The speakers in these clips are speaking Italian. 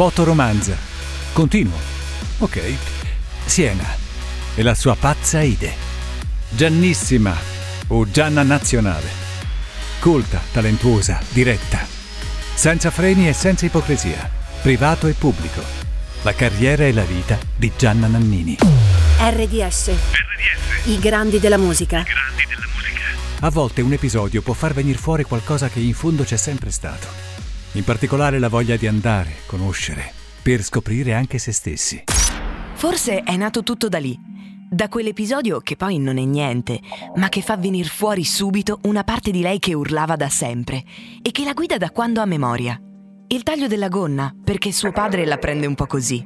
Fotoromanza. Continuo. Ok. Siena e la sua pazza Ide. Giannissima o Gianna Nazionale. Colta, talentuosa, diretta. Senza freni e senza ipocrisia. Privato e pubblico. La carriera e la vita di Gianna Nannini. RDS. RDS. I grandi della musica. Grandi della musica. A volte un episodio può far venire fuori qualcosa che in fondo c'è sempre stato. In particolare la voglia di andare, conoscere, per scoprire anche se stessi. Forse è nato tutto da lì, da quell'episodio che poi non è niente, ma che fa venire fuori subito una parte di lei che urlava da sempre e che la guida da quando ha memoria. Il taglio della gonna, perché suo padre la prende un po' così.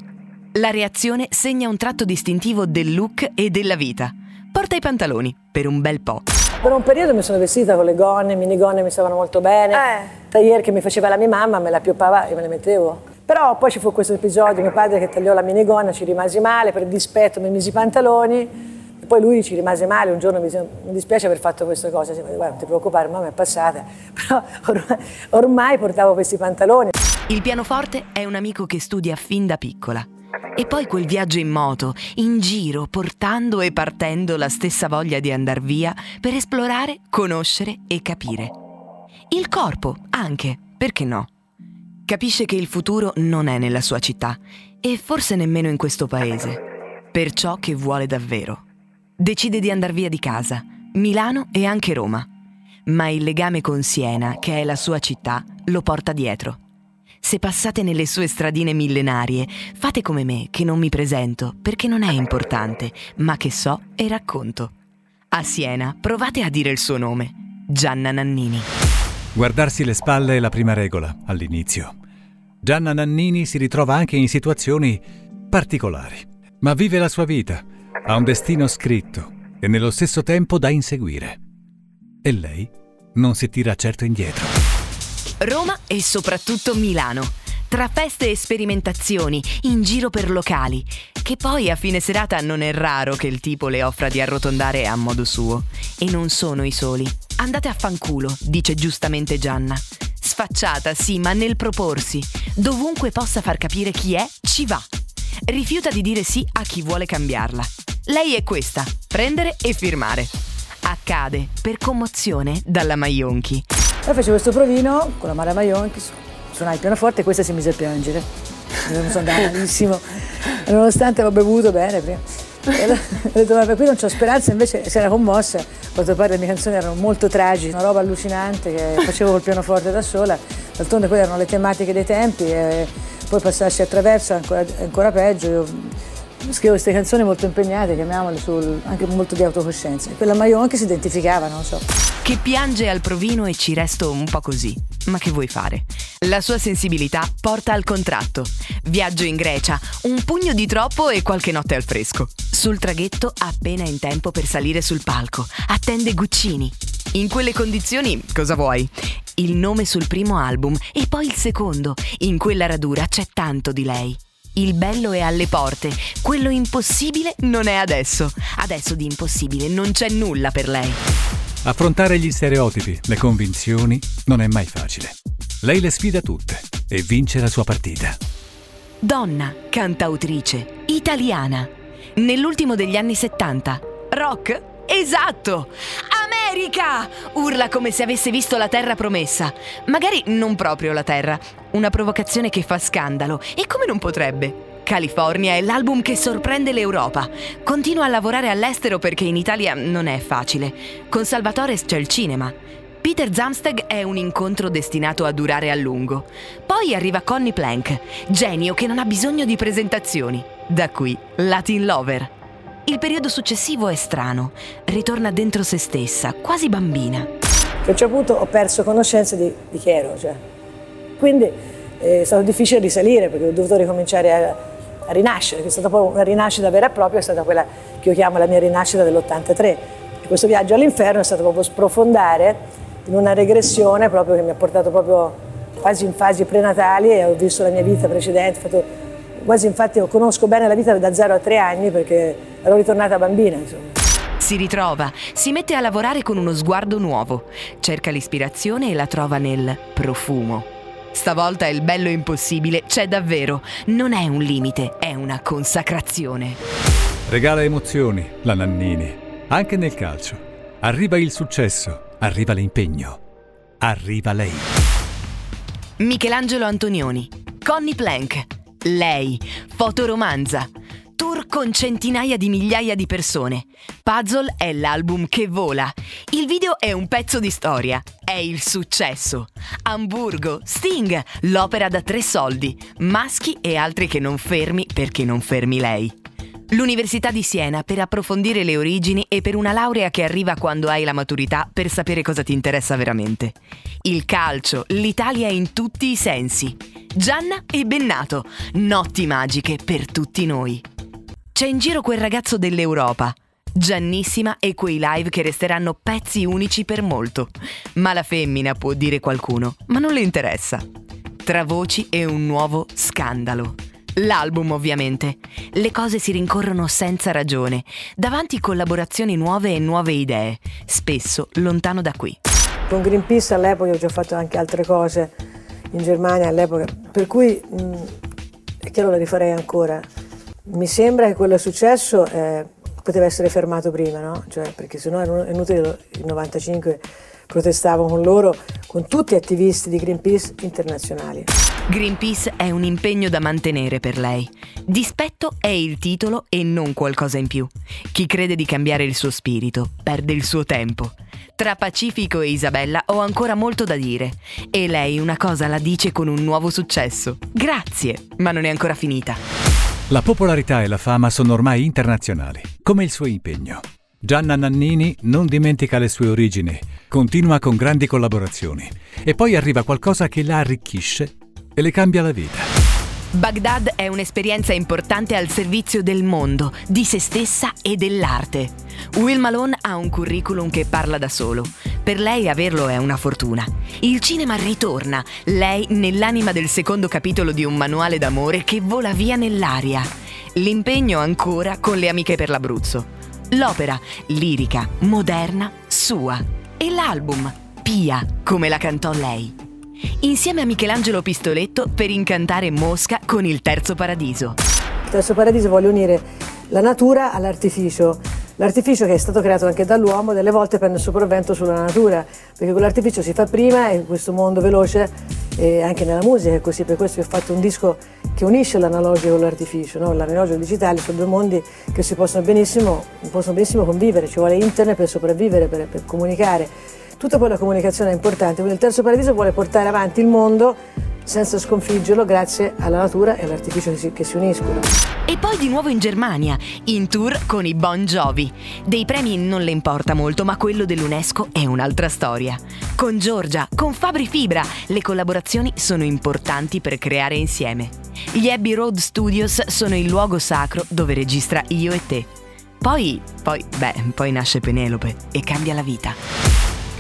La reazione segna un tratto distintivo del look e della vita. Porta i pantaloni, per un bel po'. Per un periodo mi sono vestita con le gonne, minigonne mi stavano molto bene. Eh. Tagliere che mi faceva la mia mamma, me la pioppava e me le mettevo. Però poi ci fu questo episodio, mio padre che tagliò la minigonna, ci rimasi male, per dispetto mi misi i pantaloni. Poi lui ci rimase male, un giorno mi, mi dispiace aver fatto queste cose, guarda non ti preoccupare, mamma è passata. Però ormai, ormai portavo questi pantaloni. Il pianoforte è un amico che studia fin da piccola. E poi quel viaggio in moto, in giro, portando e partendo la stessa voglia di andar via per esplorare, conoscere e capire. Il corpo, anche, perché no? Capisce che il futuro non è nella sua città e forse nemmeno in questo paese. Per ciò che vuole davvero. Decide di andar via di casa, Milano e anche Roma. Ma il legame con Siena, che è la sua città, lo porta dietro. Se passate nelle sue stradine millenarie, fate come me, che non mi presento, perché non è importante, ma che so e racconto. A Siena provate a dire il suo nome, Gianna Nannini. Guardarsi le spalle è la prima regola all'inizio. Gianna Nannini si ritrova anche in situazioni particolari, ma vive la sua vita, ha un destino scritto e nello stesso tempo da inseguire. E lei non si tira certo indietro. Roma e soprattutto Milano. Tra feste e sperimentazioni, in giro per locali, che poi a fine serata non è raro che il tipo le offra di arrotondare a modo suo. E non sono i soli. Andate a fanculo, dice giustamente Gianna. Sfacciata, sì, ma nel proporsi. Dovunque possa far capire chi è, ci va. Rifiuta di dire sì a chi vuole cambiarla. Lei è questa, prendere e firmare. Accade, per commozione, dalla Maionchi. Poi fece questo provino con la Mara Maionchi, suonai il pianoforte e questa si mise a piangere. Mi sono andata malissimo, e nonostante avevo bevuto bene prima. E allora ho detto, qui non c'ho speranza, invece si era commossa. A quanto pare le mie canzoni erano molto tragiche, una roba allucinante che facevo col pianoforte da sola. D'altronde quelle erano le tematiche dei tempi e poi passarsi attraverso è ancora, ancora peggio. Io scrivo queste canzoni molto impegnate, chiamiamole sul, anche molto di autocoscienza. E quella Maio anche si identificava, non so. Che piange al provino e ci resto un po' così. Ma che vuoi fare? La sua sensibilità porta al contratto. Viaggio in Grecia, un pugno di troppo e qualche notte al fresco. Sul traghetto appena in tempo per salire sul palco. Attende Guccini. In quelle condizioni, cosa vuoi? Il nome sul primo album e poi il secondo. In quella radura c'è tanto di lei. Il bello è alle porte, quello impossibile non è adesso. Adesso di impossibile non c'è nulla per lei. Affrontare gli stereotipi, le convinzioni, non è mai facile. Lei le sfida tutte e vince la sua partita. Donna, cantautrice, italiana. Nell'ultimo degli anni 70. Rock? Esatto! America! Urla come se avesse visto la terra promessa. Magari non proprio la terra. Una provocazione che fa scandalo. E come non potrebbe? California è l'album che sorprende l'Europa. Continua a lavorare all'estero perché in Italia non è facile. Con Salvatore c'è il cinema. Peter Zamsteg è un incontro destinato a durare a lungo. Poi arriva Connie Plank, genio che non ha bisogno di presentazioni. Da qui Latin Lover. Il periodo successivo è strano. Ritorna dentro se stessa, quasi bambina. A un certo punto ho perso conoscenza di, di chi ero. Cioè. Quindi eh, è stato difficile risalire perché ho dovuto ricominciare a, a rinascere, è stata poi una rinascita vera e propria, è stata quella che io chiamo la mia rinascita dell'83. E questo viaggio all'inferno è stato proprio sprofondare in una regressione proprio che mi ha portato proprio quasi in fasi prenatali e ho visto la mia vita precedente, fatto, quasi infatti conosco bene la vita da 0 a 3 anni perché ero ritornata bambina. Insomma. Si ritrova, si mette a lavorare con uno sguardo nuovo, cerca l'ispirazione e la trova nel profumo. Stavolta il bello impossibile c'è davvero. Non è un limite, è una consacrazione. Regala emozioni, la Nannini. Anche nel calcio. Arriva il successo, arriva l'impegno. Arriva lei. Michelangelo Antonioni, Connie Plank, lei, fotoromanza, tour con centinaia di migliaia di persone. Puzzle è l'album che vola. Il video è un pezzo di storia, è il successo. Hamburgo, Sting, l'opera da tre soldi, maschi e altri che non fermi perché non fermi lei. L'Università di Siena per approfondire le origini e per una laurea che arriva quando hai la maturità per sapere cosa ti interessa veramente. Il calcio, l'Italia in tutti i sensi. Gianna e Bennato, notti magiche per tutti noi. C'è in giro quel ragazzo dell'Europa. Giannissima e quei live che resteranno pezzi unici per molto. Ma la femmina può dire qualcuno, ma non le interessa. Tra voci e un nuovo scandalo. L'album ovviamente. Le cose si rincorrono senza ragione, davanti collaborazioni nuove e nuove idee, spesso lontano da qui. Con Greenpeace all'epoca ho già fatto anche altre cose in Germania all'epoca, per cui mh, è chiaro lo rifarei ancora. Mi sembra che quello è successo eh, poteva essere fermato prima, no? Cioè, perché sennò è inutile il 95 protestavo con loro, con tutti attivisti di Greenpeace internazionali. Greenpeace è un impegno da mantenere per lei. Dispetto è il titolo e non qualcosa in più. Chi crede di cambiare il suo spirito perde il suo tempo. Tra Pacifico e Isabella ho ancora molto da dire. E lei una cosa la dice con un nuovo successo. Grazie, ma non è ancora finita. La popolarità e la fama sono ormai internazionali, come il suo impegno. Gianna Nannini non dimentica le sue origini, continua con grandi collaborazioni e poi arriva qualcosa che la arricchisce e le cambia la vita. Baghdad è un'esperienza importante al servizio del mondo, di se stessa e dell'arte. Will Malone ha un curriculum che parla da solo. Per lei averlo è una fortuna. Il cinema ritorna, lei nell'anima del secondo capitolo di un manuale d'amore che vola via nell'aria. L'impegno ancora con le amiche per l'Abruzzo. L'opera, lirica, moderna, sua. E l'album, Pia, come la cantò lei. Insieme a Michelangelo Pistoletto per incantare Mosca con il Terzo Paradiso. Il Terzo Paradiso vuole unire la natura all'artificio. L'artificio che è stato creato anche dall'uomo delle volte prende il sopravvento sulla natura, perché con l'artificio si fa prima in questo mondo veloce e anche nella musica è così, per questo ho fatto un disco che unisce l'analogico con l'artificio, no? l'analogico e il digitale sono due mondi che si possono benissimo, possono benissimo convivere, ci vuole internet per sopravvivere, per, per comunicare. Tutta poi la comunicazione è importante, quindi il terzo paradiso vuole portare avanti il mondo senza sconfiggerlo grazie alla natura e all'artificio che si, che si, uniscono. E poi di nuovo in Germania, in tour con i Bon Jovi. Dei premi non le importa molto, ma quello dell'UNESCO è un'altra storia. Con Giorgia, con Fabri Fibra, le collaborazioni sono importanti per creare insieme. Gli Abbey Road Studios sono il luogo sacro dove registra Io e te. Poi, poi, beh, poi nasce Penelope e cambia la vita.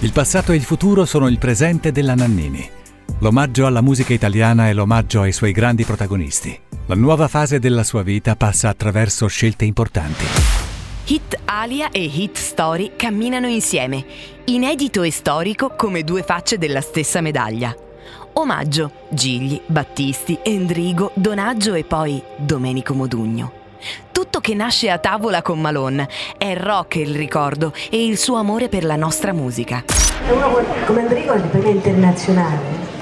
Il passato e il futuro sono il presente della Nannini. L'omaggio alla musica italiana è l'omaggio ai suoi grandi protagonisti. La nuova fase della sua vita passa attraverso scelte importanti. Hit Alia e Hit Story camminano insieme, inedito e storico come due facce della stessa medaglia. Omaggio Gigli, Battisti, Endrigo, Donaggio e poi Domenico Modugno. Tutto che nasce a tavola con Malone. È rock il ricordo e il suo amore per la nostra musica. È uno come Endrigo è per me internazionale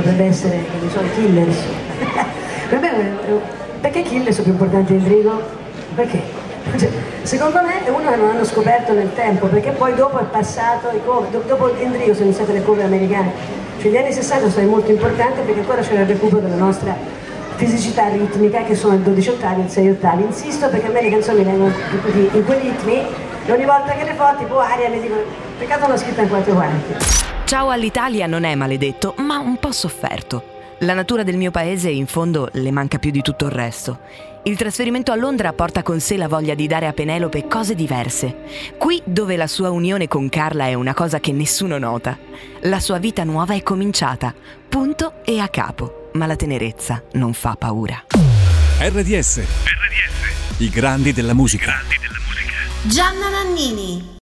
potrebbe essere, che ne so, Killers. perché Killers è più importante di Endrigo? Perché? Cioè, secondo me è uno che non hanno scoperto nel tempo, perché poi dopo è passato, dopo Endrigo sono iniziate le cover americane. Cioè gli anni 60 sono stati molto importanti perché ancora c'era il recupero della nostra fisicità ritmica che sono il 12 ottavi il 6 ottavi. Insisto perché a me le canzoni vengono in quei ritmi e ogni volta che le fo tipo aria mi dico peccato l'ho scritta in quattro quarti. Ciao all'Italia non è maledetto, ma un po' sofferto. La natura del mio paese in fondo le manca più di tutto il resto. Il trasferimento a Londra porta con sé la voglia di dare a Penelope cose diverse. Qui dove la sua unione con Carla è una cosa che nessuno nota. La sua vita nuova è cominciata, punto e a capo, ma la tenerezza non fa paura. RDS. RDS. I grandi della musica. Grandi della musica. Gianna Nannini